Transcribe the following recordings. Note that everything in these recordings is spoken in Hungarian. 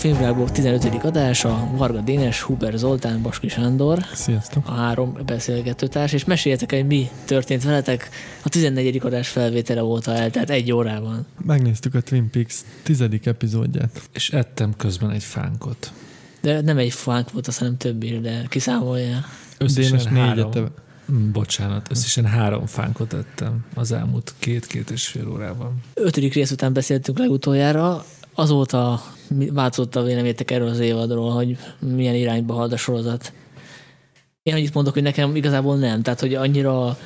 Filmvilágból 15. adása, Varga Dénes, Huber Zoltán, Baski Sándor. Sziasztok. A három beszélgetőtárs, és meséljetek hogy mi történt veletek. A 14. adás felvétele óta eltelt egy órában. Megnéztük a Twin Peaks tizedik epizódját. És ettem közben egy fánkot. De nem egy fánk volt, azt hanem több is, de kiszámolja. Dénes Összesen három, négyet eve- Mm, bocsánat, összesen három fánkot ettem az elmúlt két-két és fél órában. Ötödik rész után beszéltünk legutoljára, azóta változott a véleményetek erről az évadról, hogy milyen irányba halad a sorozat. Én annyit mondok, hogy nekem igazából nem, tehát hogy annyira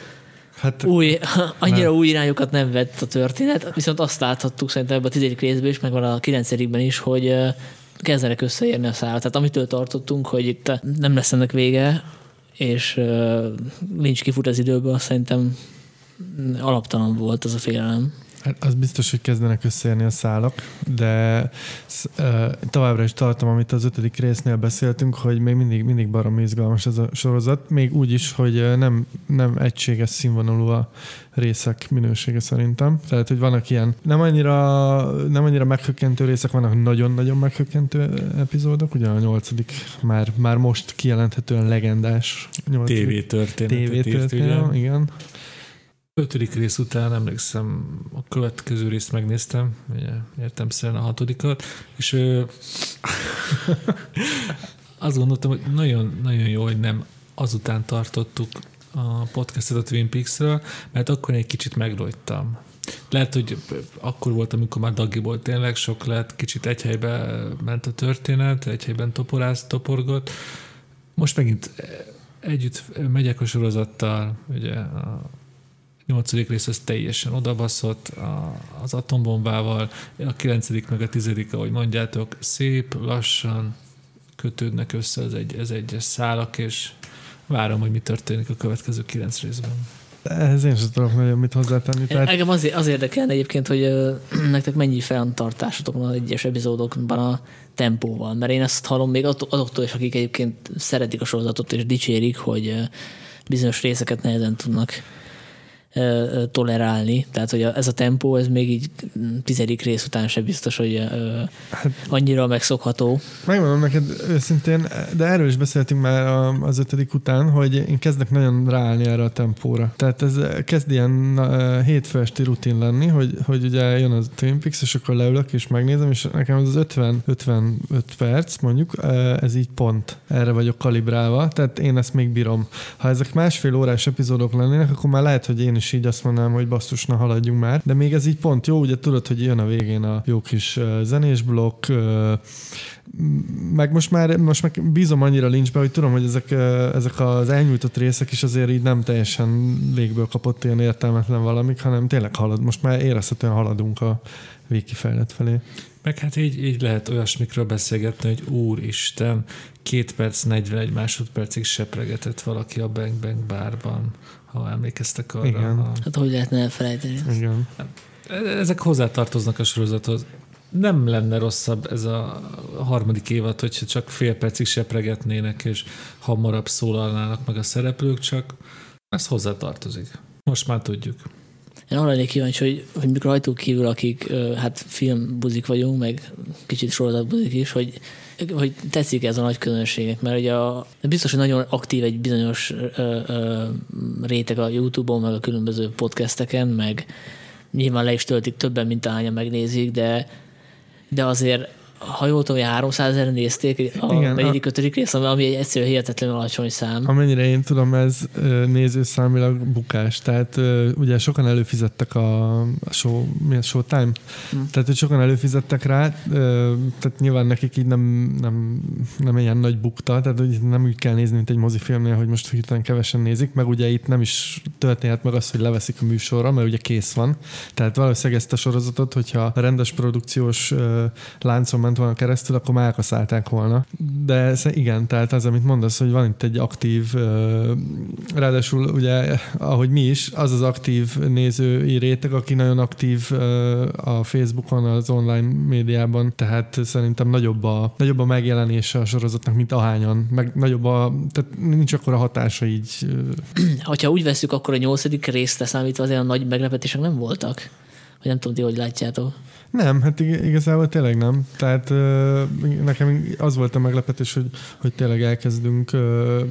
Hát új, annyira Nem. új irányokat nem vett a történet, viszont azt láthattuk szerintem ebben a tizedik részben is, meg van a kilencedikben is, hogy kezdenek összeérni a szállat. Tehát amitől tartottunk, hogy itt nem lesz ennek vége, és ö, nincs kifut az időből, azt szerintem alaptalan volt az a félelem. Hát az biztos, hogy kezdenek összeérni a szálak, de továbbra is tartom, amit az ötödik résznél beszéltünk, hogy még mindig, mindig barom izgalmas ez a sorozat, még úgy is, hogy nem, nem egységes színvonalú a részek minősége szerintem. Tehát, hogy vannak ilyen nem annyira, nem annyira meghökkentő részek, vannak nagyon-nagyon meghökkentő epizódok, ugye a nyolcadik már, már most kijelenthetően legendás TV történetet TV történet, igen. Ötödik rész után emlékszem, a következő részt megnéztem, értem szerint a hatodikat, és ö, azt gondoltam, hogy nagyon, nagyon jó, hogy nem azután tartottuk a podcastet a Twin Peaks-ről, mert akkor egy kicsit megrojtam. Lehet, hogy akkor volt, amikor már Dagi volt tényleg sok lett, kicsit egy helybe ment a történet, egy helyben toporász, toporgott. Most megint együtt megyek a sorozattal, ugye a nyolcadik rész az teljesen odabaszott a, az atombombával, a kilencedik meg a tizedik, ahogy mondjátok, szép, lassan kötődnek össze az egy, ez egyes szálak, és várom, hogy mi történik a következő kilenc részben. Ehhez én sem tudok nagyon mit hozzátenni. Tehát Engem az, az érdekelne egyébként, hogy ö, nektek mennyi fenntartásotok van az egyes epizódokban a tempóval, mert én ezt hallom még azoktól is, akik egyébként szeretik a sorozatot és dicsérik, hogy ö, bizonyos részeket nehezen tudnak tolerálni. Tehát, hogy ez a tempó, ez még így tizedik rész után sem biztos, hogy ö, annyira megszokható. megmondom neked őszintén, de erről is beszéltünk már az ötödik után, hogy én kezdek nagyon ráállni erre a tempóra. Tehát ez kezd ilyen hétfő esti rutin lenni, hogy, hogy ugye jön az Twin Peaks, és akkor leülök és megnézem, és nekem az 50, 55 perc mondjuk, ez így pont erre vagyok kalibrálva, tehát én ezt még bírom. Ha ezek másfél órás epizódok lennének, akkor már lehet, hogy én is így azt mondanám, hogy basszus, na haladjunk már, de még ez így pont jó, ugye tudod, hogy jön a végén a jó kis zenés blokk, meg most már most meg bízom annyira lincsbe, hogy tudom, hogy ezek, ezek az elnyújtott részek is azért így nem teljesen légből kapott ilyen értelmetlen valamik, hanem tényleg halad, most már érezhetően haladunk a végkifejlet felé. Meg hát így, így lehet olyasmikről beszélgetni, hogy úristen, két perc, 41 másodpercig sepregetett valaki a Bang Bang bárban, ha emlékeztek arra. Igen. A, Hát hogy lehetne elfelejteni? Igen. ezek hozzátartoznak a sorozathoz. Nem lenne rosszabb ez a harmadik évad, hogyha csak fél percig sepregetnének, és hamarabb szólalnának meg a szereplők, csak ez hozzátartozik. Most már tudjuk. Én arra lennék kíváncsi, hogy, hogy mikor rajtuk kívül, akik hát filmbuzik vagyunk, meg kicsit sorozatbuzik is, hogy, hogy tetszik ez a nagy közönségnek, mert ugye a, biztos, hogy nagyon aktív egy bizonyos ö, ö, réteg a YouTube-on, meg a különböző podcasteken, meg nyilván le is töltik többen, mint ahányan megnézik, de, de azért ha jól tudom, hogy 300 ezer nézték a Igen, negyedik, ötödik rész, ami- egy egyszerűen hihetetlenül alacsony szám. Amennyire én tudom, ez nézőszámilag bukás. Tehát ugye sokan előfizettek a, a show, mi a Showtime? Hm. Tehát, hogy sokan előfizettek rá, tehát nyilván nekik így nem, nem, nem ilyen nagy bukta, tehát hogy nem úgy kell nézni, mint egy mozifilmnél, hogy most hirtelen kevesen nézik, meg ugye itt nem is történhet meg az, hogy leveszik a műsorra, mert ugye kész van. Tehát valószínűleg ezt a sorozatot, hogyha a rendes produkciós ö, láncon ment volna keresztül, akkor már elkaszálták volna. De sze- igen, tehát az, amit mondasz, hogy van itt egy aktív, ráadásul ugye, ahogy mi is, az az aktív nézői réteg, aki nagyon aktív a Facebookon, az online médiában, tehát szerintem nagyobb a, nagyobb a megjelenése a sorozatnak, mint ahányan, meg nagyobb a, tehát nincs akkor a hatása így. ö, Ha úgy veszük, akkor a nyolcadik részt leszámítva azért a nagy meglepetések nem voltak. Vagy nem tudom, ti hogy látjátok. Nem, hát ig- igazából tényleg nem. Tehát nekem az volt a meglepetés, hogy, hogy tényleg elkezdünk,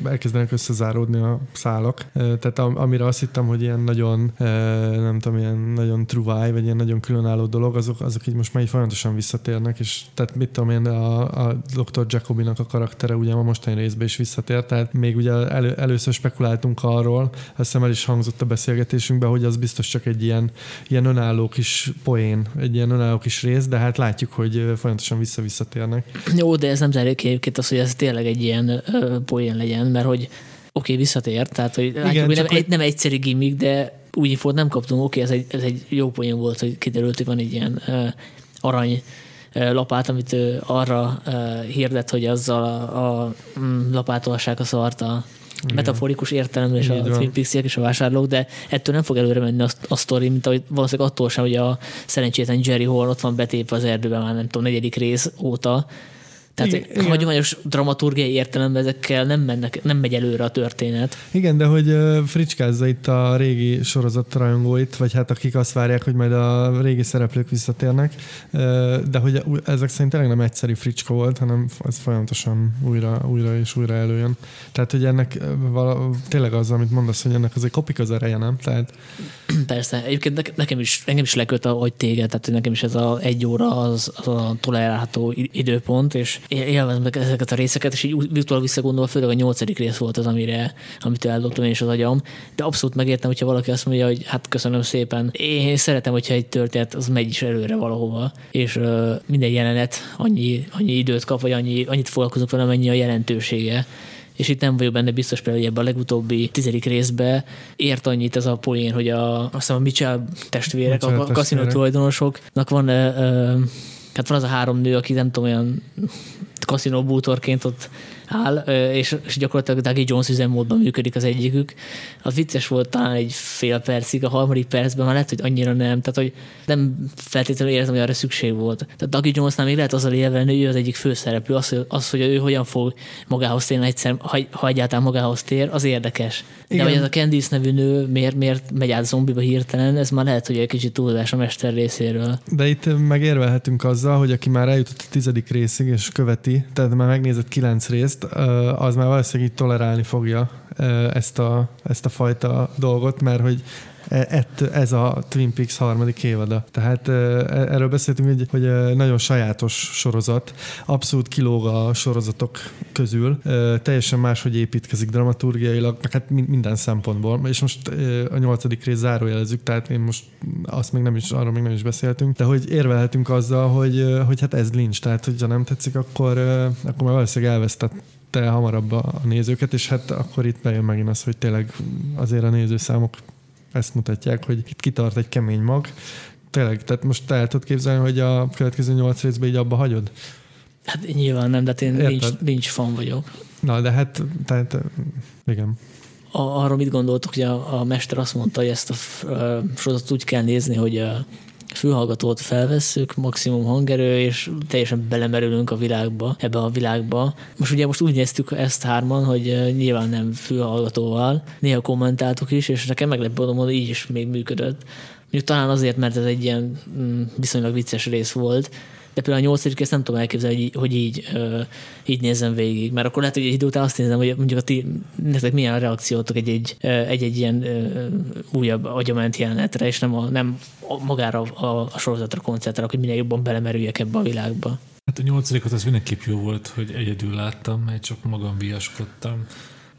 elkezdenek összezáródni a szálak. Tehát am, amire azt hittem, hogy ilyen nagyon, nem tudom, ilyen nagyon truváj, vagy ilyen nagyon különálló dolog, azok, azok így most már így folyamatosan visszatérnek, és tehát mit tudom én, a, a Dr. Jacobinak a karaktere ugye a mostani részben is visszatér, tehát még ugye elő, először spekuláltunk arról, azt hiszem el is hangzott a beszélgetésünkben, hogy az biztos csak egy ilyen, ilyen önálló kis poén, egy ilyen önálló kis rész, de hát látjuk, hogy folyamatosan vissza-visszatérnek. Jó, de ez nem zárja ki egyébként az, hogy ez tényleg egy ilyen ö, poén legyen, mert hogy oké, okay, visszatér, tehát hogy látjuk, Igen, hogy nem, hogy- egy, nem egyszerű gimmick, de úgy infót nem kaptunk, oké, okay, ez, egy, ez egy jó poén volt, hogy kiderült, hogy van egy ilyen ö, arany lapát, amit ö, arra hirdet, hogy azzal a, a mm, lapátolhassák a szart a metaforikus értelemben és Így a. Twin Peaks-iek és a vásárlók, de ettől nem fog előre menni a, a sztori, mint ahogy valószínűleg attól sem, hogy a szerencsétlen Jerry Horn ott van betépve az erdőben már nem tudom, negyedik rész óta. Tehát Igen, hagyományos dramaturgiai értelemben ezekkel nem, mennek, nem megy előre a történet. Igen, de hogy fricskázza itt a régi sorozat rajongóit, vagy hát akik azt várják, hogy majd a régi szereplők visszatérnek, de hogy ezek szerint tényleg nem egyszerű fricska volt, hanem ez folyamatosan újra, újra és újra előjön. Tehát, hogy ennek vala, tényleg az, amit mondasz, hogy ennek azért kopik az ereje, nem? Tehát Persze, egyébként neke- nekem is, engem is leköt, ahogy téged, tehát nekem is ez a egy óra az, az a tolerálható időpont, és élvezem ezeket a részeket, és így utólag visszagondolva, főleg a nyolcadik rész volt az, amire, amit eldobtam én is az agyam, de abszolút megértem, hogyha valaki azt mondja, hogy hát köszönöm szépen. Én szeretem, hogyha egy történet az megy is előre valahova, és uh, minden jelenet annyi, annyi időt kap, vagy annyi, annyit foglalkozunk vele, mennyi a jelentősége és itt nem vagyok benne biztos például, hogy ebben a legutóbbi tizedik részben ért annyit ez a poén, hogy a, azt hiszem a Mitchell testvérek, Mitchell a kaszinó testvérek. tulajdonosoknak van, ö, ö, hát van az a három nő, aki nem tudom, olyan kaszinó bútorként ott áll, és, és gyakorlatilag Dougie Jones üzemmódban működik az egyikük. Az vicces volt talán egy fél percig, a harmadik percben már lehet, hogy annyira nem, tehát hogy nem feltétlenül érzem, hogy arra szükség volt. Tehát Dougie Jonesnál még lehet az a élvelni, hogy ő az egyik főszereplő, az, hogy- az, hogy ő hogyan fog magához térni egyszer, ha, ha egyáltalán magához tér, az érdekes. De Igen. hogy ez a Candice nevű nő miért, miért megy át zombiba hirtelen, ez már lehet, hogy egy kicsit túlzás a mester részéről. De itt megérvelhetünk azzal, hogy aki már eljutott a tizedik részig és követi, tehát már megnézett kilenc részt, az már valószínűleg így tolerálni fogja ezt a, ezt a fajta dolgot, mert hogy ez a Twin Peaks harmadik évada. Tehát ö, e- erről beszéltünk, hogy, hogy nagyon sajátos sorozat, abszolút kilóg a sorozatok közül, teljesen máshogy építkezik dramaturgiailag, meg hát min- minden szempontból. És most a nyolcadik rész zárójelezzük, tehát én most azt még nem is, arról még nem is beszéltünk, de hogy érvelhetünk azzal, hogy, hogy hát ez lincs, tehát hogyha nem tetszik, akkor, akkor már valószínűleg elvesztett te hamarabb a nézőket, és hát akkor itt bejön megint az, hogy tényleg azért a nézőszámok ezt mutatják, hogy itt kitart egy kemény mag. Tényleg, tehát most te el tudod képzelni, hogy a következő nyolc részben így abba hagyod? Hát nyilván nem, de hát én Érted? nincs, nincs fan vagyok. Na, de hát, tehát igen. A, arról mit gondoltok, hogy a, a mester azt mondta, hogy ezt a ö, sorozatot úgy kell nézni, hogy a fülhallgatót felvesszük, maximum hangerő, és teljesen belemerülünk a világba, ebbe a világba. Most ugye most úgy néztük ezt hárman, hogy nyilván nem fülhallgatóval, néha kommentáltuk is, és nekem meglepő módon így is még működött. Mondjuk talán azért, mert ez egy ilyen mm, viszonylag vicces rész volt, de például a nyolcadik ezt nem tudom elképzelni, hogy, hogy így, ö, így nézem végig. Mert akkor lehet, hogy egy idő után azt nézem, hogy mondjuk a ti, nektek milyen a reakciótok egy-egy, egy-egy ilyen ö, újabb agyament jelenetre, és nem, a, nem magára a, a sorozatra koncentrálok, hogy minél jobban belemerüljek ebbe a világba. Hát a nyolcadikot az mindenképp jó volt, hogy egyedül láttam, mert csak magam viaskodtam.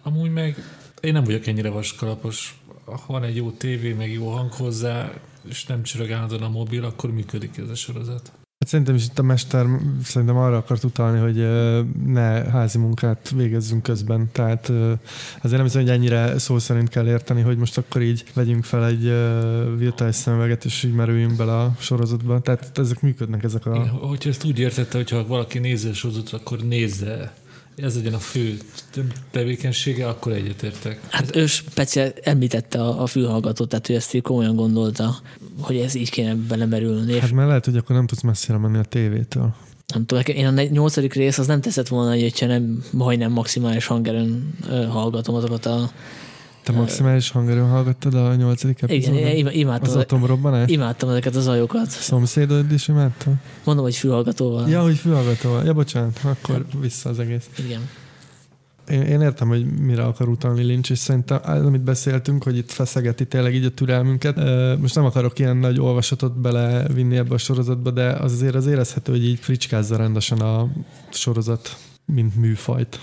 Amúgy meg én nem vagyok ennyire vaskalapos. Ha van egy jó tévé, meg jó hang hozzá, és nem csörög állandóan a mobil, akkor működik ez a sorozat. Hát szerintem is itt a mester szerintem arra akart utalni, hogy ne házi munkát végezzünk közben. Tehát azért nem hiszem, hogy ennyire szó szerint kell érteni, hogy most akkor így vegyünk fel egy virtuális szemüveget, és így merüljünk bele a sorozatba. Tehát ezek működnek, ezek a... Igen, hogyha ezt úgy értette, hogyha valaki nézze a sorozatot, akkor nézze. Ez legyen a fő tevékenysége, akkor egyetértek. Hát ő speciál említette a, a fülhallgatót, tehát ő ezt így komolyan gondolta, hogy ez így kéne belemerülni. Hát mert lehet, hogy akkor nem tudsz messzire menni a tévétől. nem tudom, én a nyolcadik rész az nem teszett volna, hogy hogyha nem majdnem maximális hangerőn hallgatom azokat a Te maximális hangerőn hallgattad a nyolcadik epizódot? Igen, én Az imádtam, atomrobbanás? imádtam ezeket a zajokat. Szomszédod is imádta? Mondom, hogy fülhallgatóval. Ja, hogy fülhallgatóval. Ja, bocsánat, akkor vissza az egész. Igen. Én, én értem, hogy mire akar utalni Lynch, és szerintem, az, amit beszéltünk, hogy itt feszegeti tényleg így a türelmünket. Most nem akarok ilyen nagy olvasatot belevinni ebbe a sorozatba, de az azért az érezhető, hogy így fricskázza rendesen a sorozat, mint műfajt,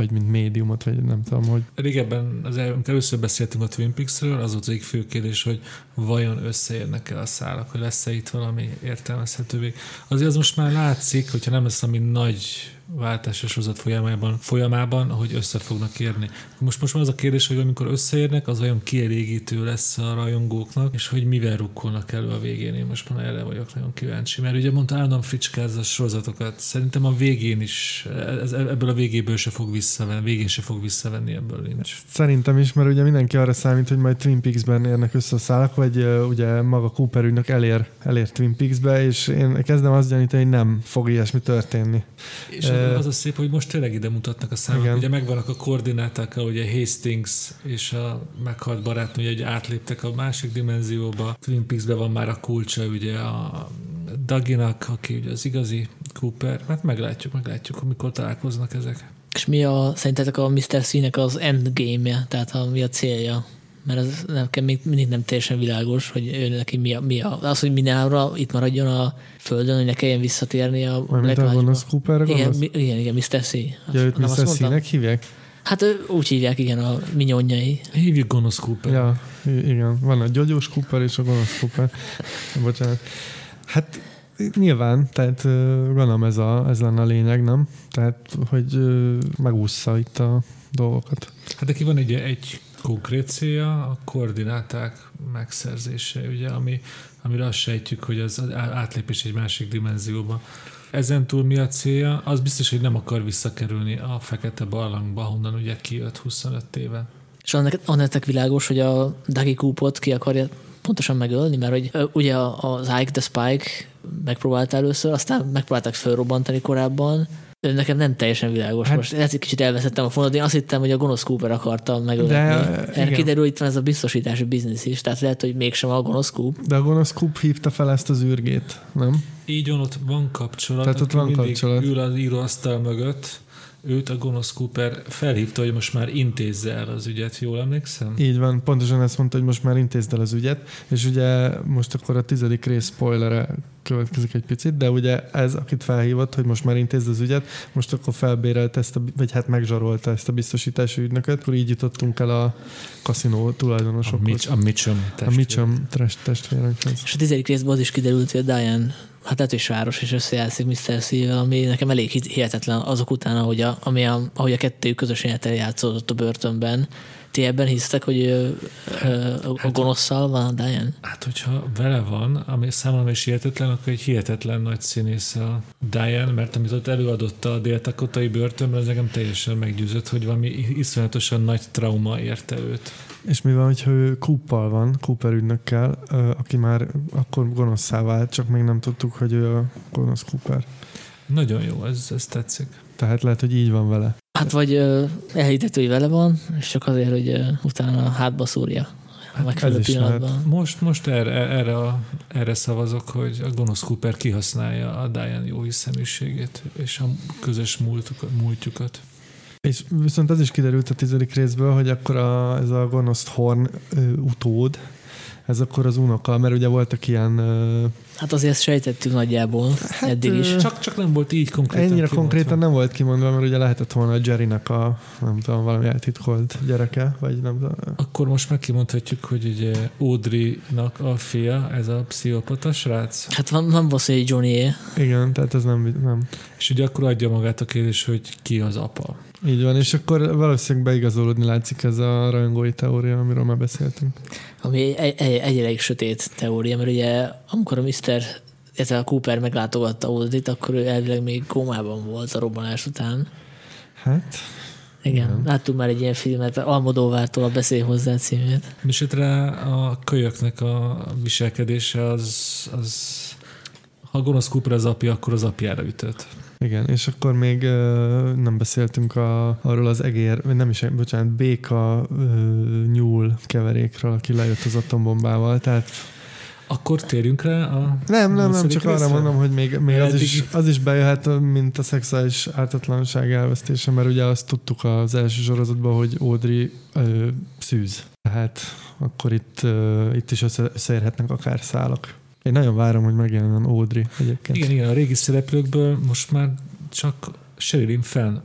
vagy mint médiumot, vagy nem tudom, hogy Régebben, az el, először beszéltünk a Twin Peaks-ről, az volt az egyik fő kérdés, hogy vajon összeérnek-e a szálak, hogy lesz-e itt valami értelmezhető vég. Azért az most már látszik, hogyha nem lesz ami nagy váltás a sorozat folyamában, folyamában, hogy össze fognak érni. Most, most már az a kérdés, hogy amikor összeérnek, az olyan kielégítő lesz a rajongóknak, és hogy mivel rukkolnak elő a végén. Én most már erre vagyok nagyon kíváncsi. Mert ugye mondta, állandóan fricskázza a sorozatokat. Szerintem a végén is, ez, ebből a végéből se fog visszavenni, végén se fog visszavenni ebből Lynch. Szerintem is, mert ugye mindenki arra számít, hogy majd Twin Peaks-ben érnek össze a szálak, vagy ugye maga Cooper ügynök elér, elér Twin Peaks-be, és én kezdem azt gyanítani, hogy nem fog ilyesmi történni. És Ö, az a szép, hogy most tényleg ide mutatnak a számok. Igen. Ugye megvannak a koordináták, ahogy a Hastings és a meghalt barátnő, ugye, átléptek a másik dimenzióba. Twin Peaks-be van már a kulcsa, ugye a Daginak, aki ugye az igazi Cooper. Hát meglátjuk, meglátjuk, amikor találkoznak ezek. És mi a, szerintetek a Mr. C-nek az endgame-je, tehát a, mi a célja? Mert ez nekem még mindig nem teljesen világos, hogy ő neki mi a, mi a az, hogy mindenára itt maradjon a földön, hogy ne kelljen visszatérni a Black a Lodge-ba. gonosz Cooperre Igen, igen, igen, Mr. C. Ja, őt Mr. C-nek hívják? Hát ő, úgy hívják, igen, a minyonjai. Hívjuk gonosz Cooper. Ja, igen. Van a gyogyós Cooper és a gonosz Cooper. Bocsánat. Hát nyilván, tehát gondolom ez, a, ez lenne a lényeg, nem? Tehát, hogy megúszza itt a dolgokat. Hát neki van egy, egy konkrét célja, a koordináták megszerzése, ugye, ami, amire azt sejtjük, hogy az átlépés egy másik dimenzióba. Ezen túl mi a célja? Az biztos, hogy nem akar visszakerülni a fekete barlangba, honnan ugye kijött 25 éve. És annak, világos, hogy a Ducky Coopot ki akarja pontosan megölni, mert hogy ugye az Ike the Spike megpróbált először, aztán megpróbálták felrobbantani korábban, Nekem nem teljesen világos. Hát- Most lehet, hogy kicsit elveszettem a fonalat. Én azt hittem, hogy a gonosz Cooper akarta megölni. De, Erre kiderül, hogy itt van ez a biztosítási biznisz is, tehát lehet, hogy mégsem a gonosz Coop. De a gonosz Coop hívta fel ezt az űrgét, nem? Így van, ott van kapcsolat. Tehát ott van kapcsolat. Ül az íróasztal mögött, őt a gonosz Cooper felhívta, hogy most már intézze el az ügyet, jól emlékszem? Így van, pontosan ezt mondta, hogy most már intézd el az ügyet, és ugye most akkor a tizedik rész spoilere következik egy picit, de ugye ez, akit felhívott, hogy most már intézd az ügyet, most akkor felbérelt ezt, a, vagy hát megzsarolta ezt a biztosítási ügynököt, akkor így jutottunk el a kaszinó A, tulajdonosokhoz. Mitch, a Mitchum a testvér. Mitchum test, testvérekhez. És a tizedik részben az is kiderült, hogy a Diane hát lehet, hogy sáros és összejátszik Mr. Szível, ami nekem elég hi- hihetetlen azok után, ahogy a, ami a, ahogy a kettőjük közös élettel játszódott a börtönben. Ti ebben hisztek, hogy a gonoszszal van a Diane? Hát, hogyha vele van, ami számomra is hihetetlen, akkor egy hihetetlen nagy színész a Diane, mert amit ott előadott a déltakotai börtönben, az nekem teljesen meggyőzött, hogy valami iszonyatosan nagy trauma érte őt. És mi van, hogyha ő Cooppal van, Cooper ügynökkel, aki már akkor gonoszszá vált, csak még nem tudtuk, hogy ő a gonosz Cooper. Nagyon jó, ez, ez tetszik. Tehát lehet, hogy így van vele. Hát vagy elhitető, hogy vele van, és csak azért, hogy utána hátba szúrja a megfelelő ez is pillanatban. Most, most erre, erre, a, erre szavazok, hogy a gonosz Cooper kihasználja a Diane jó hiszeműségét és a közös múltukat, múltjukat. És viszont az is kiderült a tizedik részből, hogy akkor a, ez a gonosz Horn ö, utód, ez akkor az unoka, mert ugye voltak ilyen Hát azért ezt sejtettük nagyjából hát, eddig is. Csak, csak nem volt így konkrétan ennyire kimondva. konkrétan nem volt kimondva, mert ugye lehetett volna a Jerrynek a, nem tudom, valami eltitkolt gyereke, vagy nem tudom. Akkor most megkimondhatjuk, hogy ugye Audrey-nak a fia, ez a pszichopata srác. Hát van, nem volt, hogy Johnny Igen, tehát ez nem, nem. És ugye akkor adja magát a kérdés, hogy ki az apa. Így van, és akkor valószínűleg beigazolódni látszik ez a rajongói teória, amiről már beszéltünk. ami egy, egy, egy elég sötét teória, mert ugye amikor a Mr. illetve a Cooper meglátogatta Audit, akkor ő elvileg még kómában volt a robbanás után. Hát, Igen, Igen. Láttuk már egy ilyen filmet, Almodóvártól a Beszélj hozzá címét. Esetre a kölyöknek a viselkedése az, az ha a gonosz Cooper az apja, akkor az apjára ütött. Igen, és akkor még ö, nem beszéltünk a, arról az egér, nem is, bocsánat, béka ö, nyúl keverékről, aki lejött az atombombával, tehát Akkor térjünk rá a... nem, nem, nem, csak arra részre? mondom, hogy még, még az, is, az is bejöhet, mint a szexuális ártatlanság elvesztése, mert ugye azt tudtuk az első sorozatban, hogy Audrey ö, szűz. Tehát akkor itt, ö, itt is össze, összeérhetnek akár szálak. Én nagyon várom, hogy megjelenjen Audrey egyébként. Igen, igen, a régi szereplőkből most már csak Sherilyn fel,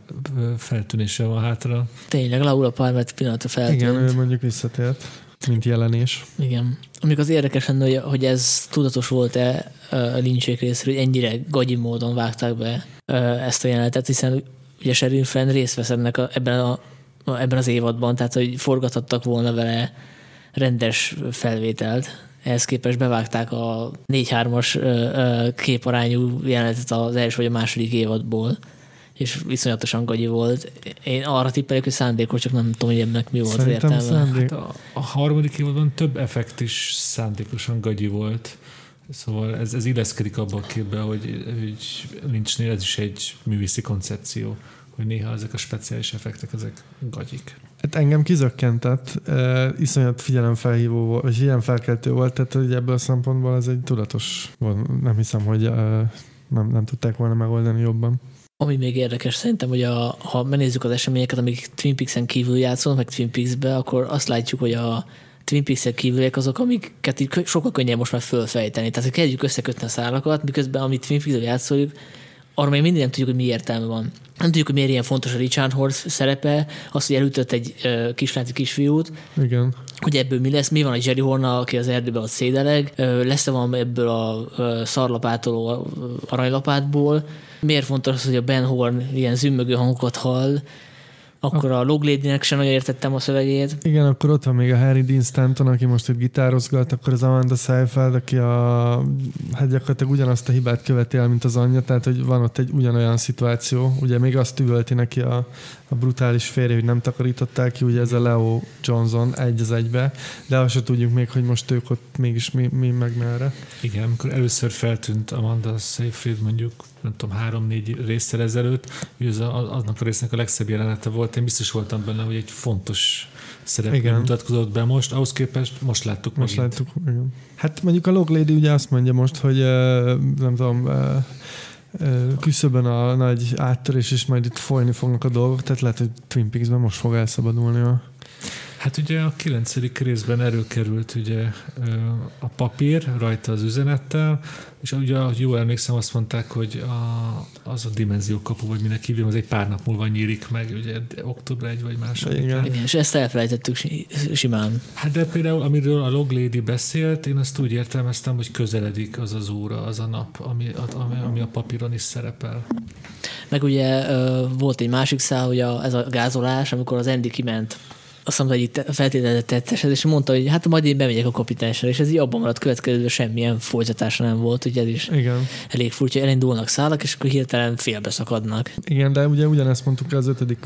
feltűnése van hátra. Tényleg, Laura Palmer pillanatra feltűnt. Igen, ő mondjuk visszatért, mint jelenés. Igen. Amikor az érdekes lenne, hogy, hogy ez tudatos volt-e a lincsék részéről, hogy ennyire gagyi módon vágták be ezt a jelenetet, hiszen ugye Sheryl Fenn részt vesz ennek a, ebben, a- ebben az évadban, tehát hogy forgathattak volna vele rendes felvételt. Ehhez képest bevágták a 4-3-as ö, ö, képarányú jelenetet az első vagy a második évadból, és viszonyatosan gagyi volt. Én arra tippelek, hogy szándékos, csak nem tudom, hogy ennek mi volt Szerintem az értelme. szándék. Hát a, a harmadik évadban több effekt is szándékosan gagyi volt. Szóval ez, ez illeszkedik abba a képbe, hogy, hogy Lynchnél ez is egy művészi koncepció, hogy néha ezek a speciális effektek, ezek gagyik. Hát engem kizökkentett, uh, iszonyat figyelemfelhívó volt, vagy figyelemfelkeltő volt, tehát hogy ebből a szempontból ez egy tudatos volt. Nem hiszem, hogy uh, nem, nem tudták volna megoldani jobban. Ami még érdekes szerintem, hogy a, ha megnézzük az eseményeket, amik Twin Peaks-en kívül játszanak, meg Twin Peaks-be, akkor azt látjuk, hogy a Twin Peaks-en kívüliek azok, amiket így sokkal könnyebb most már fölfejteni. Tehát, kezdjük összekötni a szálakat, miközben amit Twin Peaks-ben játszoljuk, arra még mindig nem tudjuk, hogy mi értelme van. Nem tudjuk, hogy miért ilyen fontos a Richard Horse szerepe, az, hogy elütött egy ö, kislányt, kisfiút, Igen. hogy ebből mi lesz, mi van a Jerry Horna, aki az erdőben ott szédeleg, lesz-e van ebből a ö, ö, aranylapátból, miért fontos az, hogy a Ben Horn ilyen zümmögő hangokat hall, akkor a Loglady-nek sem nagyon értettem a szövegét. Igen, akkor ott van még a Harry Dean Stanton, aki most itt gitározgat, akkor az Amanda Seyfried, aki a, hát gyakorlatilag ugyanazt a hibát követi el, mint az anyja, tehát hogy van ott egy ugyanolyan szituáció, ugye még azt üvölti neki a, a brutális férje, hogy nem takarították ki, ugye ez a Leo Johnson egy az egybe, de azt se tudjuk még, hogy most ők ott mégis mi, mi meg merre. Igen, amikor először feltűnt Amanda Seyfried mondjuk, nem tudom, három-négy résszel ezelőtt, hogy az a, aznak a résznek a legszebb jelenete volt. Én biztos voltam benne, hogy egy fontos szereplő Igen. mutatkozott be most, ahhoz képest most láttuk Most megint. láttuk. Igen. Hát mondjuk a Log Lady ugye azt mondja most, hogy nem tudom, küszöbön a nagy áttörés, és majd itt folyni fognak a dolgok, tehát lehet, hogy Twin Peaks-ben most fog elszabadulni a Hát ugye a kilencedik részben előkerült ugye a papír rajta az üzenettel, és ugye, ahogy jól emlékszem, azt mondták, hogy a, az a dimenzió kapu, vagy minek hívjam, az egy pár nap múlva nyílik meg, ugye október 1 vagy második. Igen. Igen, és ezt elfelejtettük si- simán. Hát de például, amiről a Log Lady beszélt, én azt úgy értelmeztem, hogy közeledik az az óra, az a nap, ami, ami, ami a papíron is szerepel. Meg ugye volt egy másik szál, hogy a, ez a gázolás, amikor az Andy kiment azt mondta, hogy itt feltételezett tetteshez, és mondta, hogy hát majd én bemegyek a kapitánsra, és ez így abban maradt következő, semmilyen folytatása nem volt, ugye ez is Igen. elég furcsa, elindulnak szálak, és akkor hirtelen félbeszakadnak. Igen, de ugye ugyanezt mondtuk az ötödik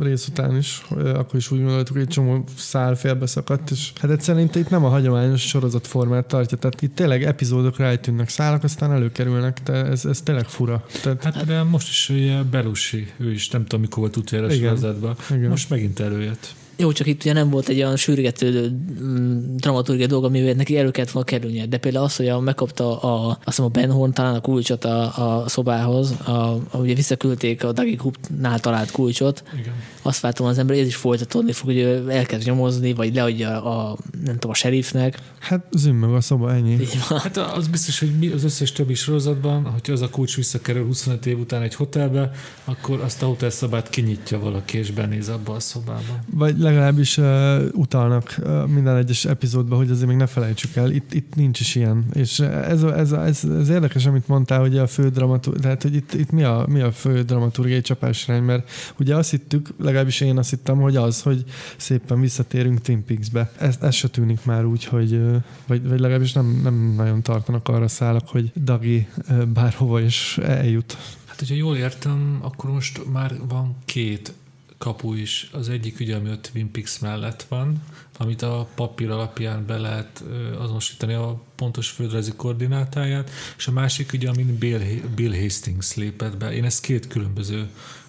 rész után is, akkor is úgy gondoltuk, hogy egy csomó szál félbeszakadt, és hát egyszerűen itt, itt nem a hagyományos sorozatformát tartja, tehát itt tényleg epizódokra eltűnnek szálak, aztán előkerülnek, de ez, ez tényleg fura. Tehát, Hát de most is ugye Belushi, ő is nem tudom, mikor volt utoljára sorozatban. Most megint előjött. Jó, csak itt ugye nem volt egy olyan sürgető mm, dramaturgia dolog, amivel neki elő kellett volna kerülnie. De például az, hogy a, megkapta a, azt hiszem a Ben Horn talán a kulcsot a, a szobához, a, a, ugye visszaküldték a Dagi Kupnál talált kulcsot, Igen. azt vártam az ember, hogy ez is folytatódni fog, hogy elkezd nyomozni, vagy leadja a, nem tudom, a sheriffnek. Hát zümmög a szoba, ennyi. Hát az biztos, hogy mi az összes többi sorozatban, hogyha az a kulcs visszakerül 25 év után egy hotelbe, akkor azt a hotelszobát kinyitja valaki, és benéz abba a szobába. Vagy legalábbis uh, utalnak uh, minden egyes epizódban, hogy azért még ne felejtsük el, itt, itt nincs is ilyen. És ez, ez, ez, ez érdekes, amit mondtál, hogy a fő dramaturgia, tehát hogy itt, itt mi, a, mi a fő dramaturgiai csapásirány, mert ugye azt hittük, legalábbis én azt hittem, hogy az, hogy szépen visszatérünk Twin Peaks-be. Ez, ez se tűnik már úgy, hogy, vagy, vagy legalábbis nem, nem nagyon tartanak arra szálak, hogy Dagi bárhova is eljut. Hát, hogyha jól értem, akkor most már van két kapu is. Az egyik ugye, ami a Twin Peaks mellett van, amit a papír alapján be lehet azonosítani a pontos földrajzi koordinátáját, és a másik ugye, amin Bill, Bill Hastings lépett be. Én ezt két különböző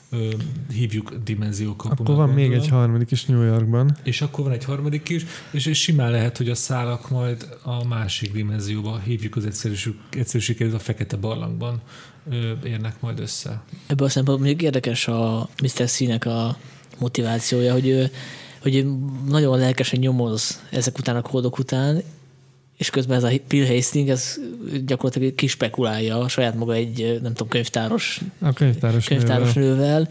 ö, hívjuk dimenziókapunak. Akkor van gondolom. még egy harmadik is New Yorkban. És akkor van egy harmadik is, és, és simán lehet, hogy a szálak majd a másik dimenzióba hívjuk az egyszerűséget a fekete barlangban érnek majd össze. Ebből a szempontból még érdekes a Mr. C-nek a motivációja, hogy ő, hogy ő nagyon lelkesen nyomoz ezek után a kódok után, és közben ez a Bill Hastings, ez gyakorlatilag kispekulálja a saját maga egy, nem tudom, könyvtáros, a könyvtáros, könyvtáros nővel. nővel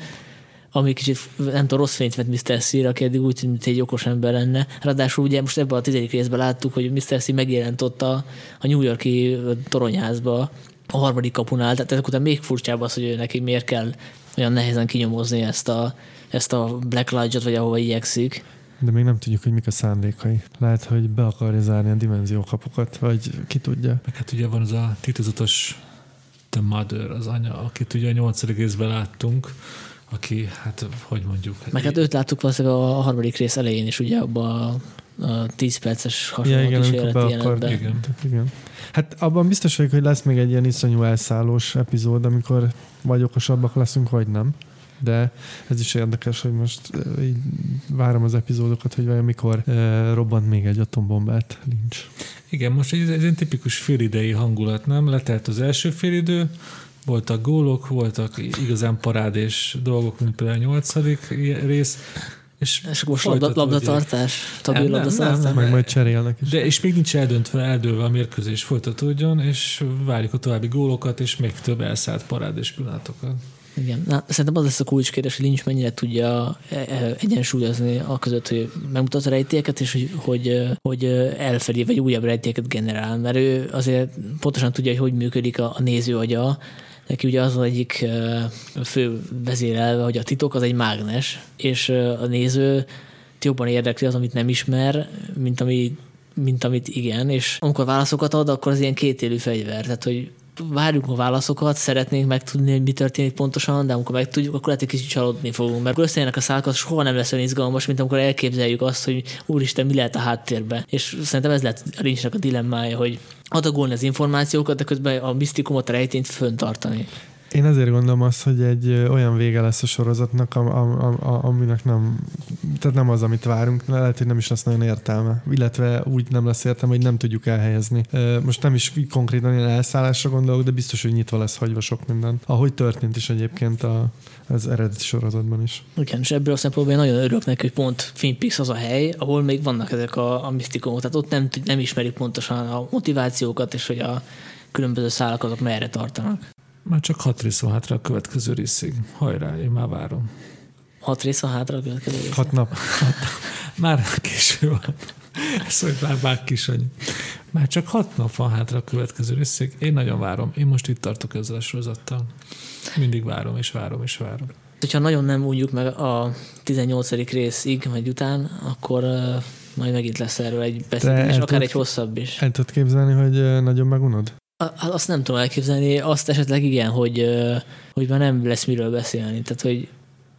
ami kicsit, nem tudom, rossz fényt vett Mr. C, aki eddig úgy tűnt, mint egy okos ember lenne. Ráadásul ugye most ebben a tizedik részben láttuk, hogy Mr. C megjelent ott a, a New Yorki toronyházba, a harmadik kapunál, tehát ezek után még furcsább az, hogy neki miért kell olyan nehezen kinyomozni ezt a, ezt a Black Lodge-ot, vagy ahova igyekszik. De még nem tudjuk, hogy mik a szándékai. Lehet, hogy be akarja zárni a dimenziókapukat, vagy ki tudja. Meg hát ugye van az a titokzatos The Mother, az anya, akit ugye a nyolcadik részben láttunk, aki, hát hogy mondjuk. Hát Meg hát őt láttuk valószínűleg a harmadik rész elején is, ugye abban a, a 10 perces hasonló ja, igen, kísérleti akar, igen. igen. Hát abban biztos vagyok, hogy lesz még egy ilyen iszonyú elszállós epizód, amikor vagy okosabbak leszünk, vagy nem de ez is érdekes, hogy most így várom az epizódokat, hogy vajon mikor robbant még egy atombombát Lynch. Igen, most ez, ez egy tipikus félidei hangulat, nem? Letelt az első félidő, voltak gólok, voltak igazán parádés dolgok, mint például a nyolcadik rész, és, és most labda, labdatartás, stabil labdatartás. Meg majd cserélnek is. De és még nincs eldöntve, eldőlve a mérkőzés folytatódjon, és várjuk a további gólokat, és még több elszállt parádés pillanatokat. Igen. Na, szerintem az lesz a kulcskérdés, hogy Lynch mennyire tudja e, e, egyensúlyozni a között, hogy megmutat a rejtélyeket, és hogy, hogy, hogy elfedi, vagy újabb rejtélyeket generál, mert ő azért pontosan tudja, hogy hogy működik a, a néző agya, neki ugye az az egyik fő vezérelve, hogy a titok az egy mágnes, és a néző jobban érdekli az, amit nem ismer, mint ami mint amit igen, és amikor válaszokat ad, akkor az ilyen kétélű fegyver, tehát hogy várjuk a válaszokat, szeretnénk megtudni, hogy mi történik pontosan, de amikor megtudjuk, akkor lehet, hogy kicsit csalódni fogunk, mert összejönnek a szálakat, soha nem lesz olyan izgalmas, mint amikor elképzeljük azt, hogy úristen, mi lehet a háttérben. És szerintem ez lett a Lynchnek a dilemmája, hogy adagolni az információkat, de közben a misztikumot, rejtényt föntartani. Én azért gondolom azt, hogy egy olyan vége lesz a sorozatnak, am, am, am, aminek nem, tehát nem az, amit várunk, lehet, hogy nem is lesz nagyon értelme, illetve úgy nem lesz értelme, hogy nem tudjuk elhelyezni. Most nem is konkrétan ilyen elszállásra gondolok, de biztos, hogy nyitva lesz hagyva sok minden. Ahogy történt is egyébként a, az eredeti sorozatban is. Igen, és ebből a szempontból én nagyon örülök neki, hogy pont Finpix az a hely, ahol még vannak ezek a, a misztikumok, tehát ott nem, nem ismerik pontosan a motivációkat, és hogy a különböző szálak azok merre tartanak. Már csak hat rész van hátra a következő részig. Hajrá, én már várom. Hat rész van hátra a következő részig? Hat nap. Hat nap. Már késő van. Szóval már bár kisany. Már csak hat nap van hátra a következő részig. Én nagyon várom. Én most itt tartok ezzel a sorozattal. Mindig várom, és várom, és várom. Ha nagyon nem újjuk meg a 18. részig, vagy után, akkor uh, majd megint lesz erről egy beszélgetés, akár tud, egy hosszabb is. El tudod képzelni, hogy nagyon megunod? Azt nem tudom elképzelni, azt esetleg igen, hogy, hogy már nem lesz miről beszélni. Tehát, hogy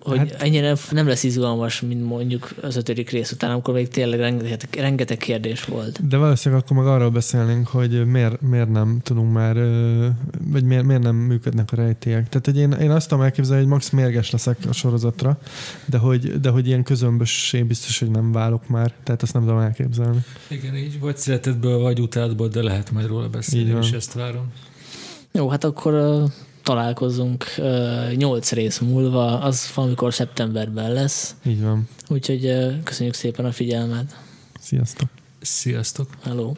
hogy hát, ennyire nem lesz izgalmas, mint mondjuk az ötödik rész után, amikor még tényleg rengeteg, rengeteg kérdés volt. De valószínűleg akkor meg arról beszélnénk, hogy miért, miért nem tudunk már, vagy miért, miért nem működnek a rejtélyek. Tehát, hogy én, én azt tudom elképzelni, hogy max mérges leszek a sorozatra, de hogy, de hogy ilyen közömbössé biztos, hogy nem válok már. Tehát azt nem tudom elképzelni. Igen, így vagy szeretetből, vagy utálatból, de lehet majd róla beszélni, és ezt várom. Jó, hát akkor találkozunk nyolc rész múlva, az valamikor szeptemberben lesz. Így van. Úgyhogy köszönjük szépen a figyelmet. Sziasztok. Sziasztok. Hello.